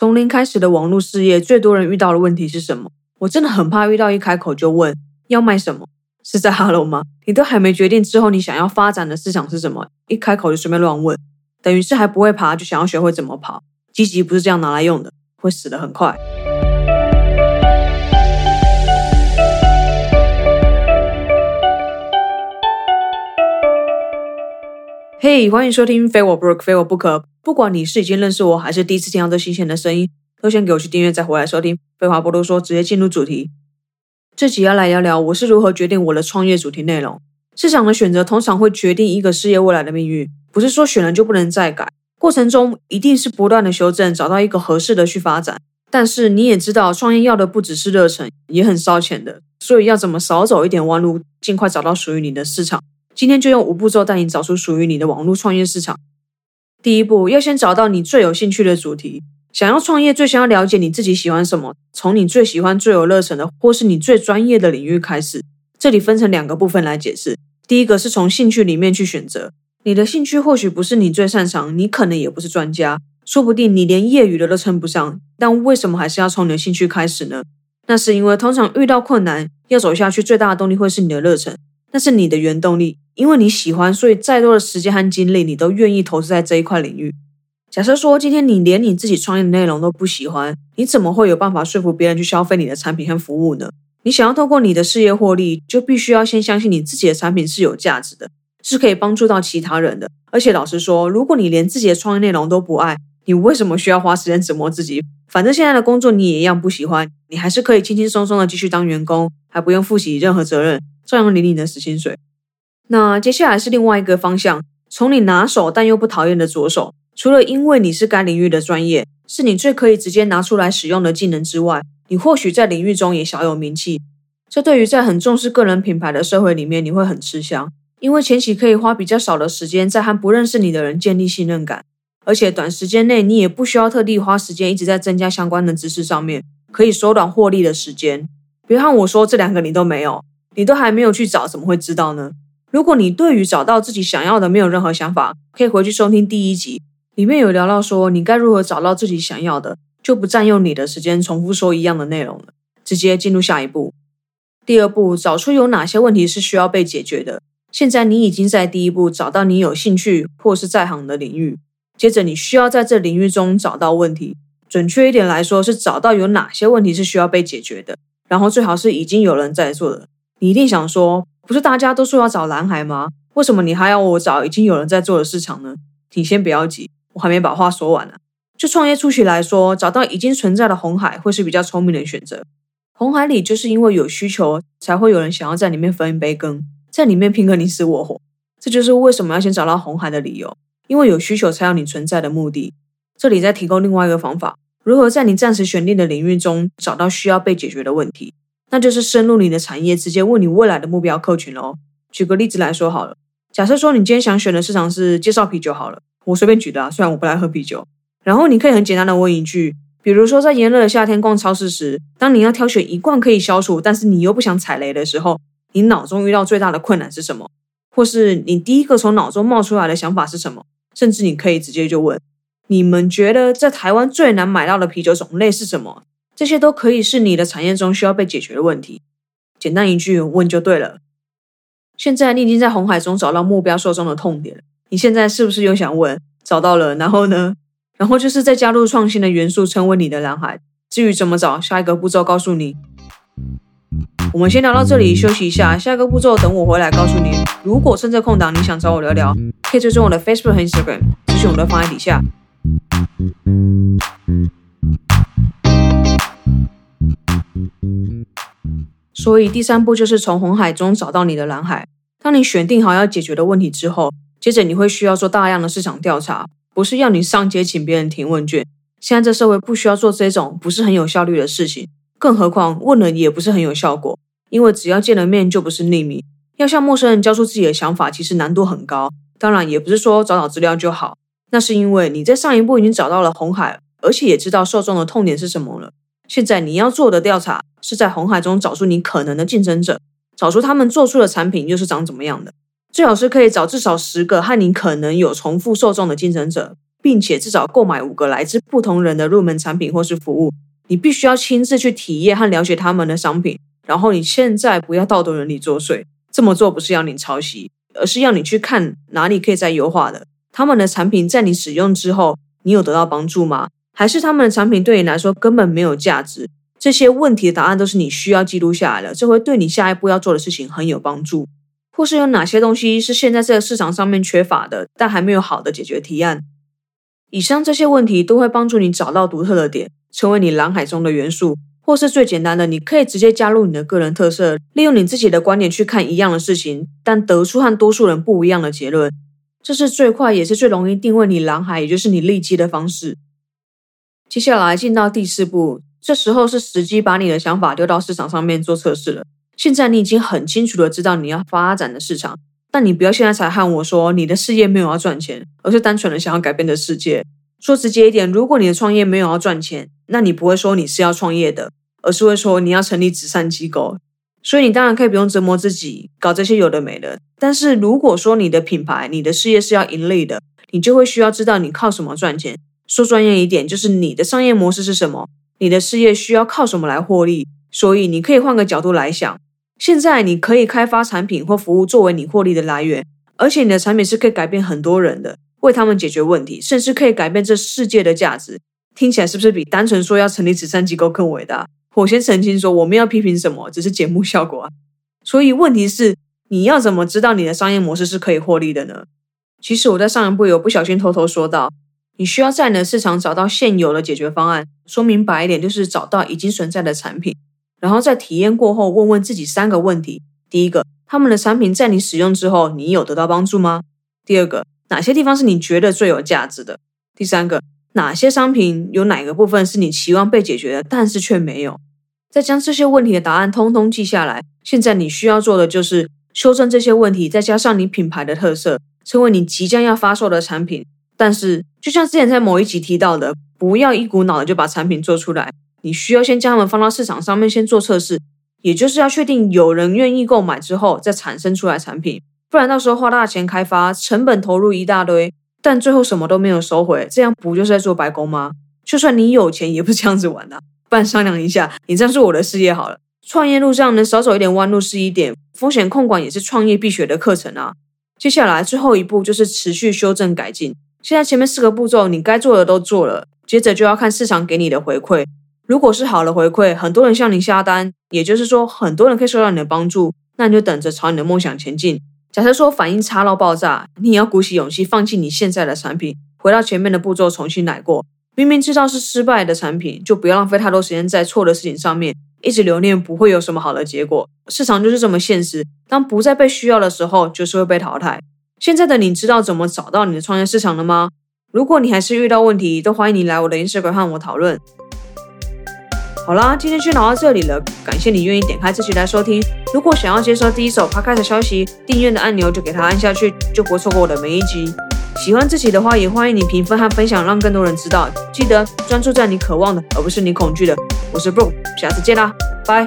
从零开始的网络事业，最多人遇到的问题是什么？我真的很怕遇到一开口就问要卖什么，是在 Hello 吗？你都还没决定之后你想要发展的市场是什么，一开口就随便乱问，等于是还不会爬就想要学会怎么跑。积极不是这样拿来用的，会死得很快。嘿，欢迎收听非我不可，非我不可。不管你是已经认识我，还是第一次听到这新鲜的声音，都先给我去订阅，再回来收听。废话不多说，直接进入主题。这集要来聊聊我是如何决定我的创业主题内容。市场的选择通常会决定一个事业未来的命运，不是说选了就不能再改，过程中一定是不断的修正，找到一个合适的去发展。但是你也知道，创业要的不只是热忱，也很烧钱的，所以要怎么少走一点弯路，尽快找到属于你的市场。今天就用五步骤带你找出属于你的网络创业市场。第一步，要先找到你最有兴趣的主题。想要创业，最先要了解你自己喜欢什么，从你最喜欢、最有热忱的，或是你最专业的领域开始。这里分成两个部分来解释。第一个是从兴趣里面去选择，你的兴趣或许不是你最擅长，你可能也不是专家，说不定你连业余的都称不上。但为什么还是要从你的兴趣开始呢？那是因为通常遇到困难要走下去，最大的动力会是你的热忱，那是你的原动力。因为你喜欢，所以再多的时间和精力，你都愿意投资在这一块领域。假设说今天你连你自己创业的内容都不喜欢，你怎么会有办法说服别人去消费你的产品和服务呢？你想要透过你的事业获利，就必须要先相信你自己的产品是有价值的，是可以帮助到其他人的。而且老实说，如果你连自己的创业内容都不爱，你为什么需要花时间折磨自己？反正现在的工作你也一样不喜欢，你还是可以轻轻松松的继续当员工，还不用负起任何责任，照样领你的死薪水。那接下来是另外一个方向，从你拿手但又不讨厌的左手。除了因为你是该领域的专业，是你最可以直接拿出来使用的技能之外，你或许在领域中也小有名气。这对于在很重视个人品牌的社会里面，你会很吃香，因为前期可以花比较少的时间在和不认识你的人建立信任感，而且短时间内你也不需要特地花时间一直在增加相关的知识上面，可以缩短获利的时间。别和我说这两个你都没有，你都还没有去找，怎么会知道呢？如果你对于找到自己想要的没有任何想法，可以回去收听第一集，里面有聊到说你该如何找到自己想要的，就不占用你的时间重复说一样的内容了，直接进入下一步。第二步，找出有哪些问题是需要被解决的。现在你已经在第一步找到你有兴趣或是在行的领域，接着你需要在这领域中找到问题，准确一点来说是找到有哪些问题是需要被解决的，然后最好是已经有人在做的。你一定想说。不是大家都说要找蓝海吗？为什么你还要我找已经有人在做的市场呢？你先不要急，我还没把话说完呢。就创业初期来说，找到已经存在的红海会是比较聪明的选择。红海里就是因为有需求，才会有人想要在里面分一杯羹，在里面拼个你死我活。这就是为什么要先找到红海的理由，因为有需求才有你存在的目的。这里再提供另外一个方法，如何在你暂时选定的领域中找到需要被解决的问题。那就是深入你的产业，直接问你未来的目标客群喽。举个例子来说好了，假设说你今天想选的市场是介绍啤酒好了，我随便举的啊，虽然我不爱喝啤酒。然后你可以很简单的问一句，比如说在炎热的夏天逛超市时，当你要挑选一罐可以消暑，但是你又不想踩雷的时候，你脑中遇到最大的困难是什么？或是你第一个从脑中冒出来的想法是什么？甚至你可以直接就问，你们觉得在台湾最难买到的啤酒种类是什么？这些都可以是你的产业中需要被解决的问题。简单一句问就对了。现在你已经在红海中找到目标受众的痛点了，你现在是不是又想问？找到了，然后呢？然后就是再加入创新的元素，成为你的蓝海。至于怎么找，下一个步骤告诉你。我们先聊到这里，休息一下。下一个步骤等我回来告诉你。如果趁这空档你想找我聊聊，可以追踪我的 Facebook 和 Instagram，资讯我都放在底下。所以第三步就是从红海中找到你的蓝海。当你选定好要解决的问题之后，接着你会需要做大量的市场调查，不是要你上街请别人填问卷。现在这社会不需要做这种不是很有效率的事情，更何况问了也不是很有效果，因为只要见了面就不是匿名，要向陌生人交出自己的想法，其实难度很高。当然也不是说找找资料就好，那是因为你在上一步已经找到了红海，而且也知道受众的痛点是什么了。现在你要做的调查是在红海中找出你可能的竞争者，找出他们做出的产品又是长怎么样的。最好是可以找至少十个和你可能有重复受众的竞争者，并且至少购买五个来自不同人的入门产品或是服务。你必须要亲自去体验和了解他们的商品。然后你现在不要道德伦理作祟，这么做不是要你抄袭，而是要你去看哪里可以再优化的。他们的产品在你使用之后，你有得到帮助吗？还是他们的产品对你来说根本没有价值？这些问题的答案都是你需要记录下来的，这会对你下一步要做的事情很有帮助。或是有哪些东西是现在这个市场上面缺乏的，但还没有好的解决提案？以上这些问题都会帮助你找到独特的点，成为你蓝海中的元素。或是最简单的，你可以直接加入你的个人特色，利用你自己的观点去看一样的事情，但得出和多数人不一样的结论。这是最快也是最容易定位你蓝海，也就是你利基的方式。接下来进到第四步，这时候是时机把你的想法丢到市场上面做测试了。现在你已经很清楚的知道你要发展的市场，但你不要现在才和我说你的事业没有要赚钱，而是单纯的想要改变的世界。说直接一点，如果你的创业没有要赚钱，那你不会说你是要创业的。而是会说你要成立慈善机构，所以你当然可以不用折磨自己搞这些有的没的。但是如果说你的品牌、你的事业是要盈利的，你就会需要知道你靠什么赚钱。说专业一点，就是你的商业模式是什么，你的事业需要靠什么来获利。所以你可以换个角度来想，现在你可以开发产品或服务作为你获利的来源，而且你的产品是可以改变很多人的，为他们解决问题，甚至可以改变这世界的价值。听起来是不是比单纯说要成立慈善机构更伟大？我先澄清说，我们要批评什么，只是节目效果啊。所以问题是，你要怎么知道你的商业模式是可以获利的呢？其实我在上一部有不小心偷偷说到，你需要在你的市场找到现有的解决方案。说明白一点，就是找到已经存在的产品，然后在体验过后，问问自己三个问题：第一个，他们的产品在你使用之后，你有得到帮助吗？第二个，哪些地方是你觉得最有价值的？第三个，哪些商品有哪个部分是你期望被解决的，但是却没有？再将这些问题的答案通通记下来。现在你需要做的就是修正这些问题，再加上你品牌的特色，成为你即将要发售的产品。但是，就像之前在某一集提到的，不要一股脑的就把产品做出来。你需要先将它们放到市场上面，先做测试，也就是要确定有人愿意购买之后，再产生出来产品。不然到时候花大钱开发，成本投入一大堆，但最后什么都没有收回，这样不就是在做白工吗？就算你有钱，也不是这样子玩的。不然商量一下，你这样是我的事业好了。创业路上能少走一点弯路是一点，风险控管也是创业必学的课程啊。接下来最后一步就是持续修正改进。现在前面四个步骤你该做的都做了，接着就要看市场给你的回馈。如果是好的回馈，很多人向你下单，也就是说很多人可以收到你的帮助，那你就等着朝你的梦想前进。假设说反应差到爆炸，你也要鼓起勇气放弃你现在的产品，回到前面的步骤重新来过。明明知道是失败的产品，就不要浪费太多时间在错的事情上面，一直留念不会有什么好的结果。市场就是这么现实，当不再被需要的时候，就是会被淘汰。现在的你知道怎么找到你的创业市场了吗？如果你还是遇到问题，都欢迎你来我的 Instagram 和我讨论。好啦，今天就聊到这里了，感谢你愿意点开这期来收听。如果想要接收第一手 Podcast 消息，订阅的按钮就给它按下去，就不会错过我的每一集。喜欢自己的话，也欢迎你评分和分享，让更多人知道。记得专注在你渴望的，而不是你恐惧的。我是 Bro，下次见啦，拜。